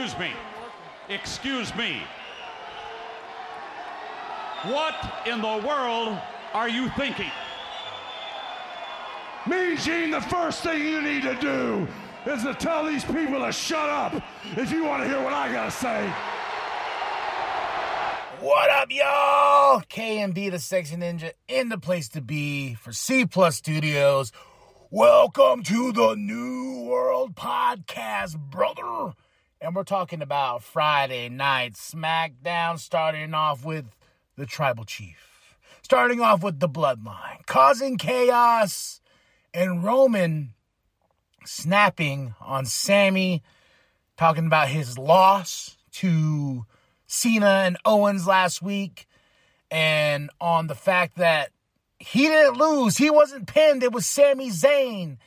Excuse me. Excuse me. What in the world are you thinking? Mean Gene, the first thing you need to do is to tell these people to shut up if you want to hear what I gotta say. What up, y'all? KMD, the Sexy Ninja, in the place to be for C Plus Studios. Welcome to the New World Podcast, brother. And we're talking about Friday night SmackDown, starting off with the Tribal Chief, starting off with the Bloodline, causing chaos, and Roman snapping on Sami, talking about his loss to Cena and Owens last week, and on the fact that he didn't lose. He wasn't pinned. It was Sami Zayn.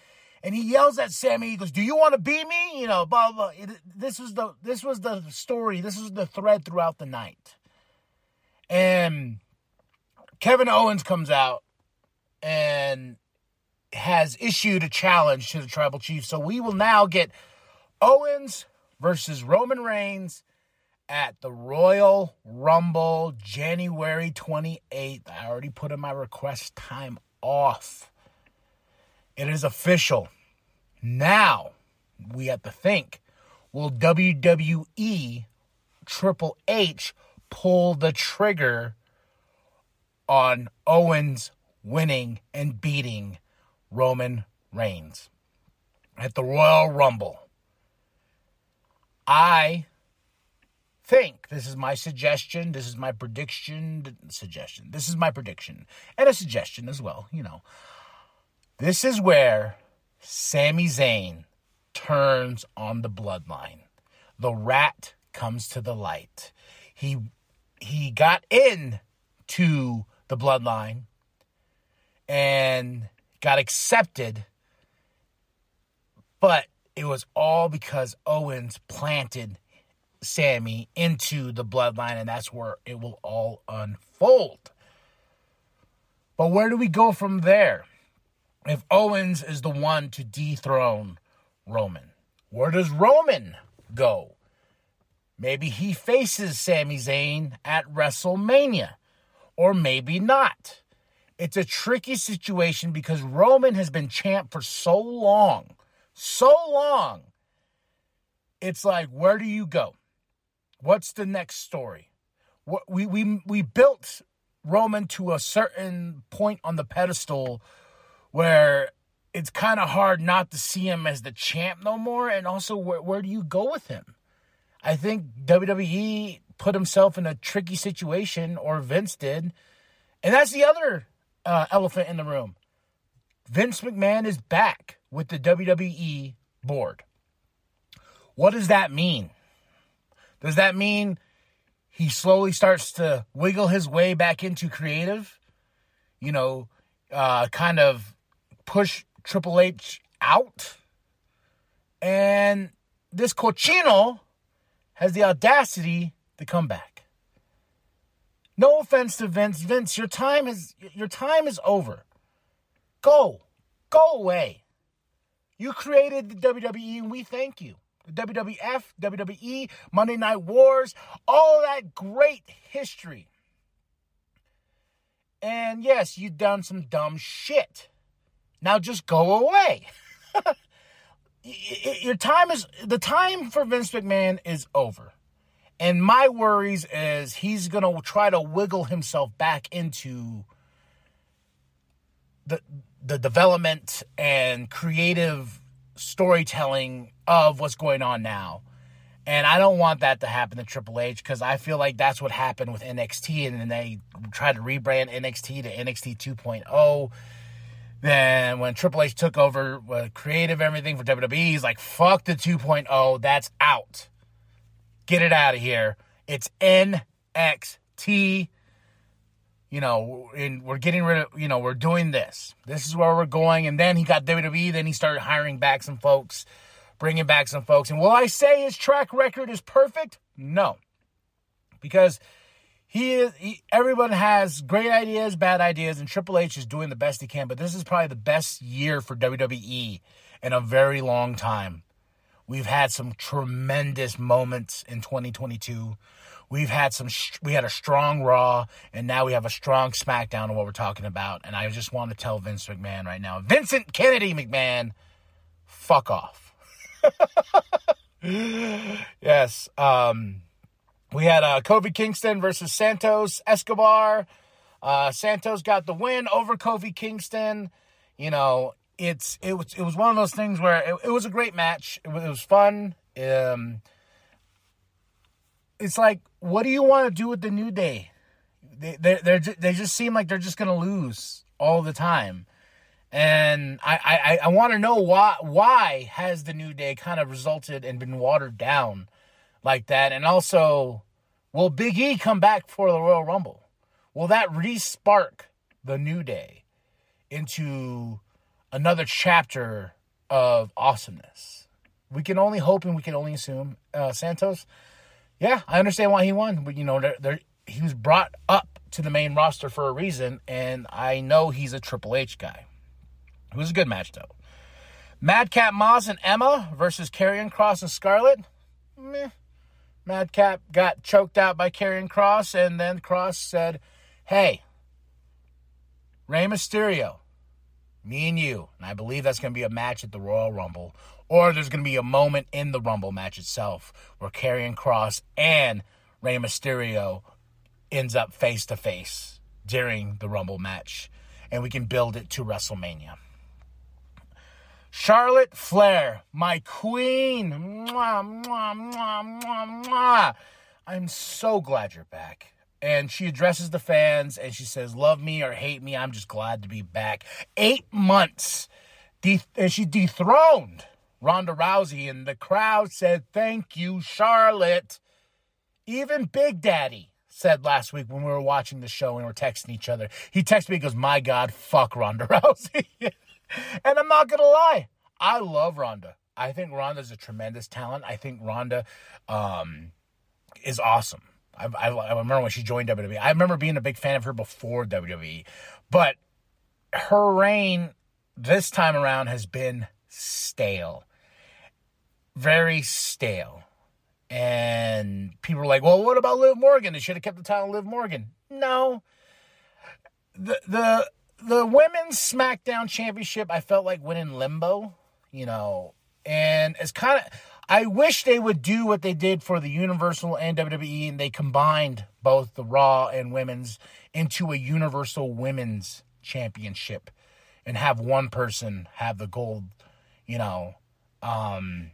And he yells at Sami. He goes, "Do you want to beat me?" You know, blah blah. It, this was the this was the story. This was the thread throughout the night. And Kevin Owens comes out and has issued a challenge to the Tribal Chief. So we will now get Owens versus Roman Reigns at the Royal Rumble January 28th. I already put in my request time off. It is official. Now we have to think will WWE Triple H pull the trigger on Owens winning and beating Roman Reigns at the Royal Rumble? I think this is my suggestion. This is my prediction. Suggestion. This is my prediction and a suggestion as well. You know, this is where Sami Zayn turns on the bloodline. The rat comes to the light. He he got in to the bloodline and got accepted, but it was all because Owens planted Sami into the bloodline, and that's where it will all unfold. But where do we go from there? If Owens is the one to dethrone Roman, where does Roman go? Maybe he faces Sami Zayn at WrestleMania, or maybe not. It's a tricky situation because Roman has been champ for so long, so long. It's like, where do you go? What's the next story? What we we we built Roman to a certain point on the pedestal where it's kind of hard not to see him as the champ no more. And also, where, where do you go with him? I think WWE put himself in a tricky situation, or Vince did. And that's the other uh, elephant in the room. Vince McMahon is back with the WWE board. What does that mean? Does that mean he slowly starts to wiggle his way back into creative? You know, uh, kind of push Triple H out. And this Cochino has the audacity to come back. No offense to Vince. Vince, your time is your time is over. Go. Go away. You created the WWE and we thank you. The WWF, WWE, Monday Night Wars, all that great history. And yes, you've done some dumb shit. Now just go away. Your time is the time for Vince McMahon is over. And my worries is he's going to try to wiggle himself back into the the development and creative storytelling of what's going on now. And I don't want that to happen to Triple H because I feel like that's what happened with NXT and then they tried to rebrand NXT to NXT 2.0 then when Triple H took over uh, creative everything for WWE, he's like, fuck the 2.0, that's out. Get it out of here. It's NXT. You know, and we're getting rid of, you know, we're doing this. This is where we're going. And then he got WWE. Then he started hiring back some folks, bringing back some folks. And will I say his track record is perfect? No. Because he is he, everyone has great ideas, bad ideas, and Triple H is doing the best he can. But this is probably the best year for WWE in a very long time. We've had some tremendous moments in 2022. We've had some, we had a strong Raw, and now we have a strong SmackDown of what we're talking about. And I just want to tell Vince McMahon right now, Vincent Kennedy McMahon, fuck off. yes. Um, we had uh, Kofi Kingston versus Santos Escobar. Uh, Santos got the win over Kofi Kingston. You know, it's it was it was one of those things where it, it was a great match. It was, it was fun. Um, it's like, what do you want to do with the New Day? They they they they just seem like they're just gonna lose all the time, and I I I want to know why why has the New Day kind of resulted and been watered down like that, and also, will Big E come back for the Royal Rumble? Will that re-spark the New Day into another chapter of awesomeness? We can only hope and we can only assume. Uh, Santos yeah, I understand why he won. But, you know, he was brought up to the main roster for a reason, and I know he's a Triple H guy. It was a good match, though. Madcap Moss and Emma versus Karrion Kross and Scarlett. Meh. Madcap got choked out by Karrion Kross, and then Kross said, Hey, Rey Mysterio, me and you. And I believe that's going to be a match at the Royal Rumble. Or there's going to be a moment in the Rumble match itself where Karrion Kross and Rey Mysterio ends up face to face during the Rumble match. And we can build it to WrestleMania. Charlotte Flair, my queen. Mwah, mwah, mwah, I'm so glad you're back. And she addresses the fans and she says, Love me or hate me, I'm just glad to be back. Eight months. De- and she dethroned Ronda Rousey, and the crowd said, Thank you, Charlotte. Even Big Daddy said last week when we were watching the show and we were texting each other, he texted me, he goes, My God, fuck Ronda Rousey. And I'm not going to lie, I love Ronda. I think Ronda's a tremendous talent. I think Ronda um, is awesome. I, I, I, remember when she joined WWE. I remember being a big fan of her before WWE, but her reign this time around has been stale very stale. And people are like, well, what about Liv Morgan? They should have kept the title Liv Morgan. No. The the the women's SmackDown championship, I felt like went in limbo, you know, and it's kind of I wish they would do what they did for the Universal and WWE and they combined both the Raw and women's into a Universal Women's Championship and have one person have the gold, you know, um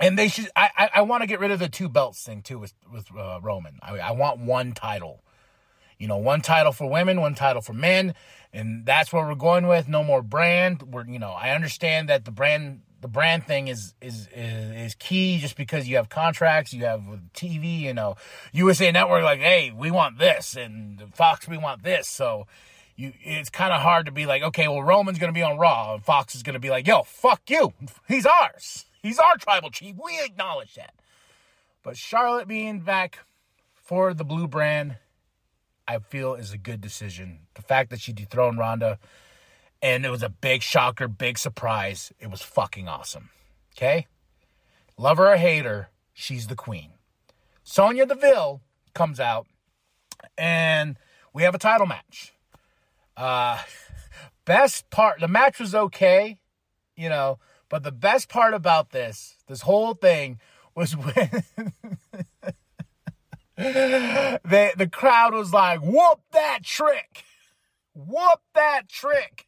and they should. I I, I want to get rid of the two belts thing too with with uh, Roman. I I want one title. You know, one title for women, one title for men, and that's what we're going with. No more brand. We're you know I understand that the brand the brand thing is is is, is key just because you have contracts, you have TV, you know, USA Network like, hey, we want this, and Fox, we want this, so. You, it's kind of hard to be like, okay, well, Roman's to be on Raw, and Fox is to be like, yo, fuck you. He's ours. He's our tribal chief. We acknowledge that. But Charlotte being back for the blue brand, I feel is a good decision. The fact that she dethroned Ronda, and it was a big shocker, big surprise. It was fucking awesome. Okay? Love her or hate her, she's the queen. Sonya Deville comes out, and we have a title match. Uh, best part, the match was okay, you know, but the best part about this, this whole thing, was when the the crowd was like, "Whoop that trick! Whoop that trick!"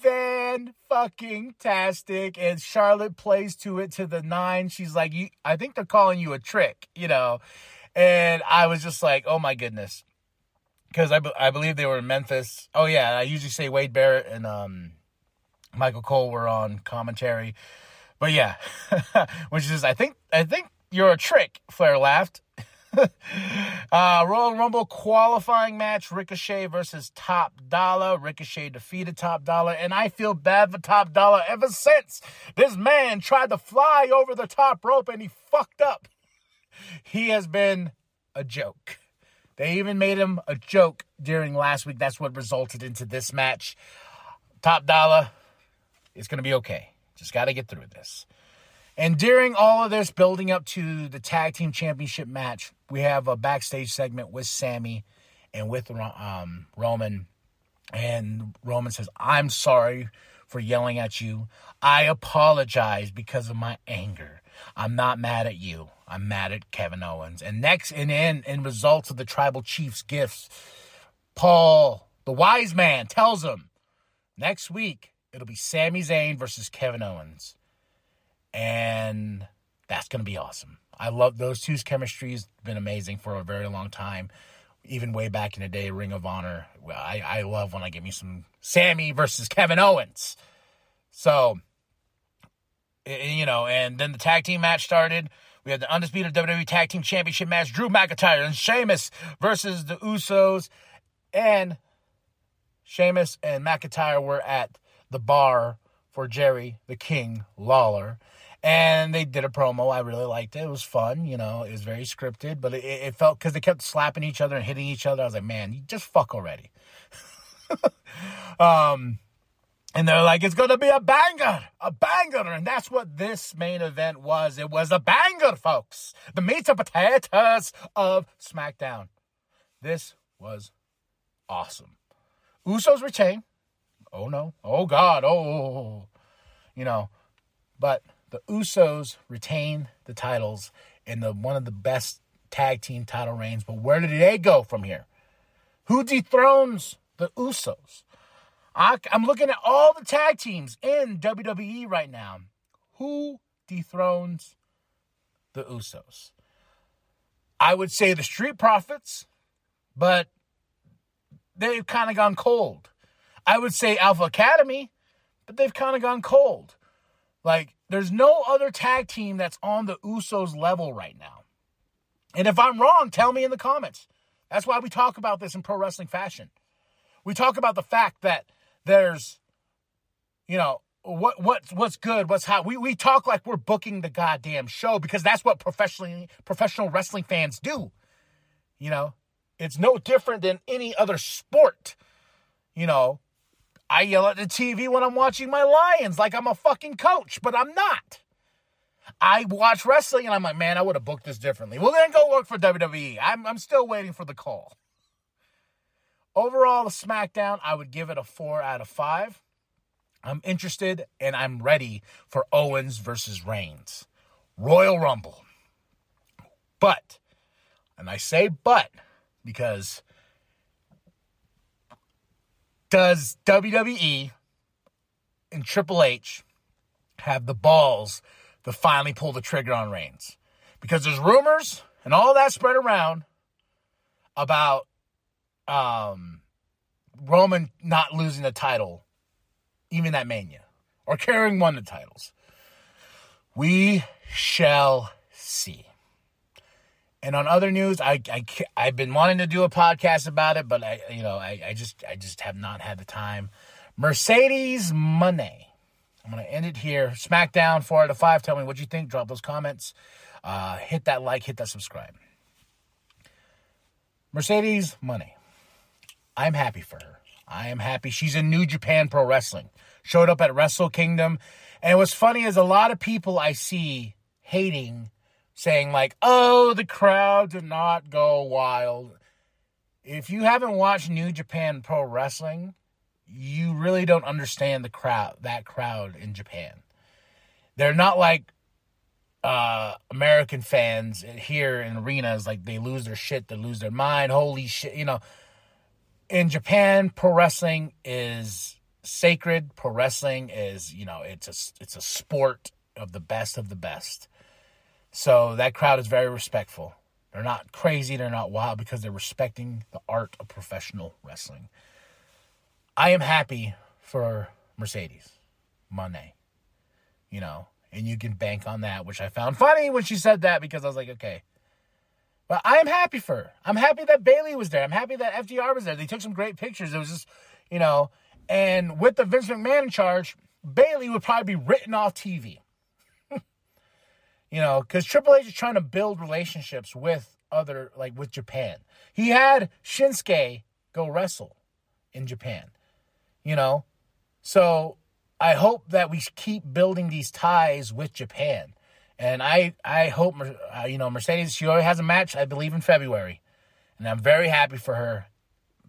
Fan fucking tastic, and Charlotte plays to it to the nine. She's like, "You, I think they're calling you a trick," you know, and I was just like, "Oh my goodness." Because I, I believe they were in Memphis. Oh yeah, I usually say Wade Barrett and um, Michael Cole were on commentary. But yeah, which is I think I think you're a trick. Flair laughed. uh, Royal Rumble qualifying match: Ricochet versus Top Dollar. Ricochet defeated Top Dollar, and I feel bad for Top Dollar ever since this man tried to fly over the top rope and he fucked up. He has been a joke. They even made him a joke during last week. That's what resulted into this match. Top Dollar it's going to be okay. Just got to get through this. And during all of this building up to the tag team championship match, we have a backstage segment with Sami and with um, Roman. And Roman says, I'm sorry for yelling at you. I apologize because of my anger. I'm not mad at you. I'm mad at Kevin Owens. And next, and in, in results of the tribal chief's gifts, Paul, the wise man, tells him next week it'll be Sami Zayn versus Kevin Owens. And that's going to be awesome. I love those two's chemistry has been amazing for a very long time. Even way back in the day, Ring of Honor. I, I love when I get me some Sami versus Kevin Owens. So, you know, and then the tag team match started. We had the undisputed WWE Tag Team Championship match: Drew McIntyre and Sheamus versus the Usos, and Sheamus and McIntyre were at the bar for Jerry the King Lawler. And they did a promo. I really liked it. It was fun. You know, it was very scripted, but it, it felt because they kept slapping each other and hitting each other. I was like, man, you just fuck already. um, and they're like, it's going to be a banger, a banger. And that's what this main event was. It was a banger, folks. The meat and potatoes of SmackDown. This was awesome. Usos retain. Oh, no. Oh, God. Oh, oh, oh, oh, you know, but the Usos retain the titles in the one of the best tag team title reigns. But where did they go from here? Who dethrones the Usos? I, am looking at all the tag teams in WWE right now. Who dethrones the Usos? I would say the Street Profits, but they've kind of gone cold. I would say Alpha Academy, but they've kind of gone cold. Like, there's no other tag team that's on the Usos level right now. And if I'm wrong, tell me in the comments. That's why we talk about this in pro wrestling fashion. We talk about the fact that there's, you know, what what's what's good, what's hot. We we talk like we're booking the goddamn show because that's what professionally professional wrestling fans do. You know, it's no different than any other sport. You know, I yell at the TV when I'm watching my Lions like I'm a fucking coach, but I'm not. I watch wrestling and I'm like, man, I would have booked this differently. Well, then go work for WWE. I'm, I'm still waiting for the call. Overall, the SmackDown, I would give it a four out of five. I'm interested and I'm ready for Owens versus Reigns. Royal Rumble. But, and I say but because does WWE and Triple H have the balls to finally pull the trigger on Reigns? Because there's rumors and all that spread around about um, Roman not losing the title, even at Mania, or carrying one of the titles. We shall see. And on other news, I, I I've been wanting to do a podcast about it, but I you know I, I just I just have not had the time. Mercedes Moné. I'm gonna end it here. SmackDown four out of five. Tell me what you think. Drop those comments. Uh, hit that like. Hit that subscribe. Mercedes Moné. I'm happy for her. I am happy. She's in New Japan Pro Wrestling. Showed up at Wrestle Kingdom. And what's funny is a lot of people I see hating, saying, like, oh, the crowd did not go wild. If you haven't watched New Japan Pro Wrestling, you really don't understand the crowd, that crowd in Japan. They're not like uh, American fans here in arenas, like they lose their shit, they lose their mind. Holy shit, you know in Japan, pro wrestling is sacred. Pro wrestling is, you know, it's a it's a sport of the best of the best. So that crowd is very respectful. They're not crazy, they're not wild because they're respecting the art of professional wrestling. I am happy for Mercedes Moné. You know, and you can bank on that, which I found funny when she said that because I was like, okay, but I'm happy for her. I'm happy that Bayley was there. I'm happy that FDR was there. They took some great pictures. It was just, you know, and with the Vince McMahon in charge, Bayley would probably be written off TV. You know, because Triple H is trying to build relationships with other, like with Japan. He had Shinsuke go wrestle in Japan, you know? So I hope that we keep building these ties with Japan And I, I hope, uh, you know, Mercedes, she already has a match, I believe, in February. And I'm very happy for her.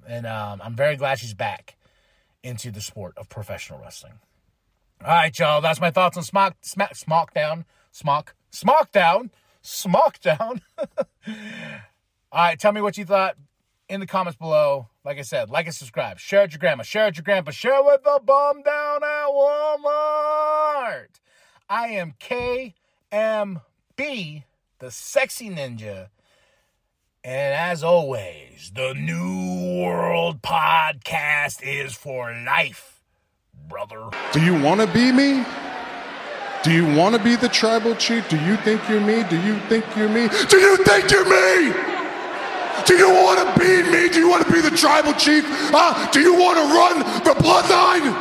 And um, I'm very glad she's back into the sport of professional wrestling. All right, y'all. That's my thoughts on Smock, Smack, Smockdown, Smock, Smockdown, Smockdown. All right, tell me what you thought in the comments below. Like I said, like and subscribe. Share it your grandma. Share it your grandpa. Share it with the bum down at Walmart. I am KMB, the sexy ninja. And as always, the New World Podcast is for life, brother. Do you want to be me? Do you want to be the tribal chief? Do you think you're me? Do you think you're me? Do you think you're me? Do you want to be me? Do you want to be the tribal chief? Huh? Do you want to run the bloodline?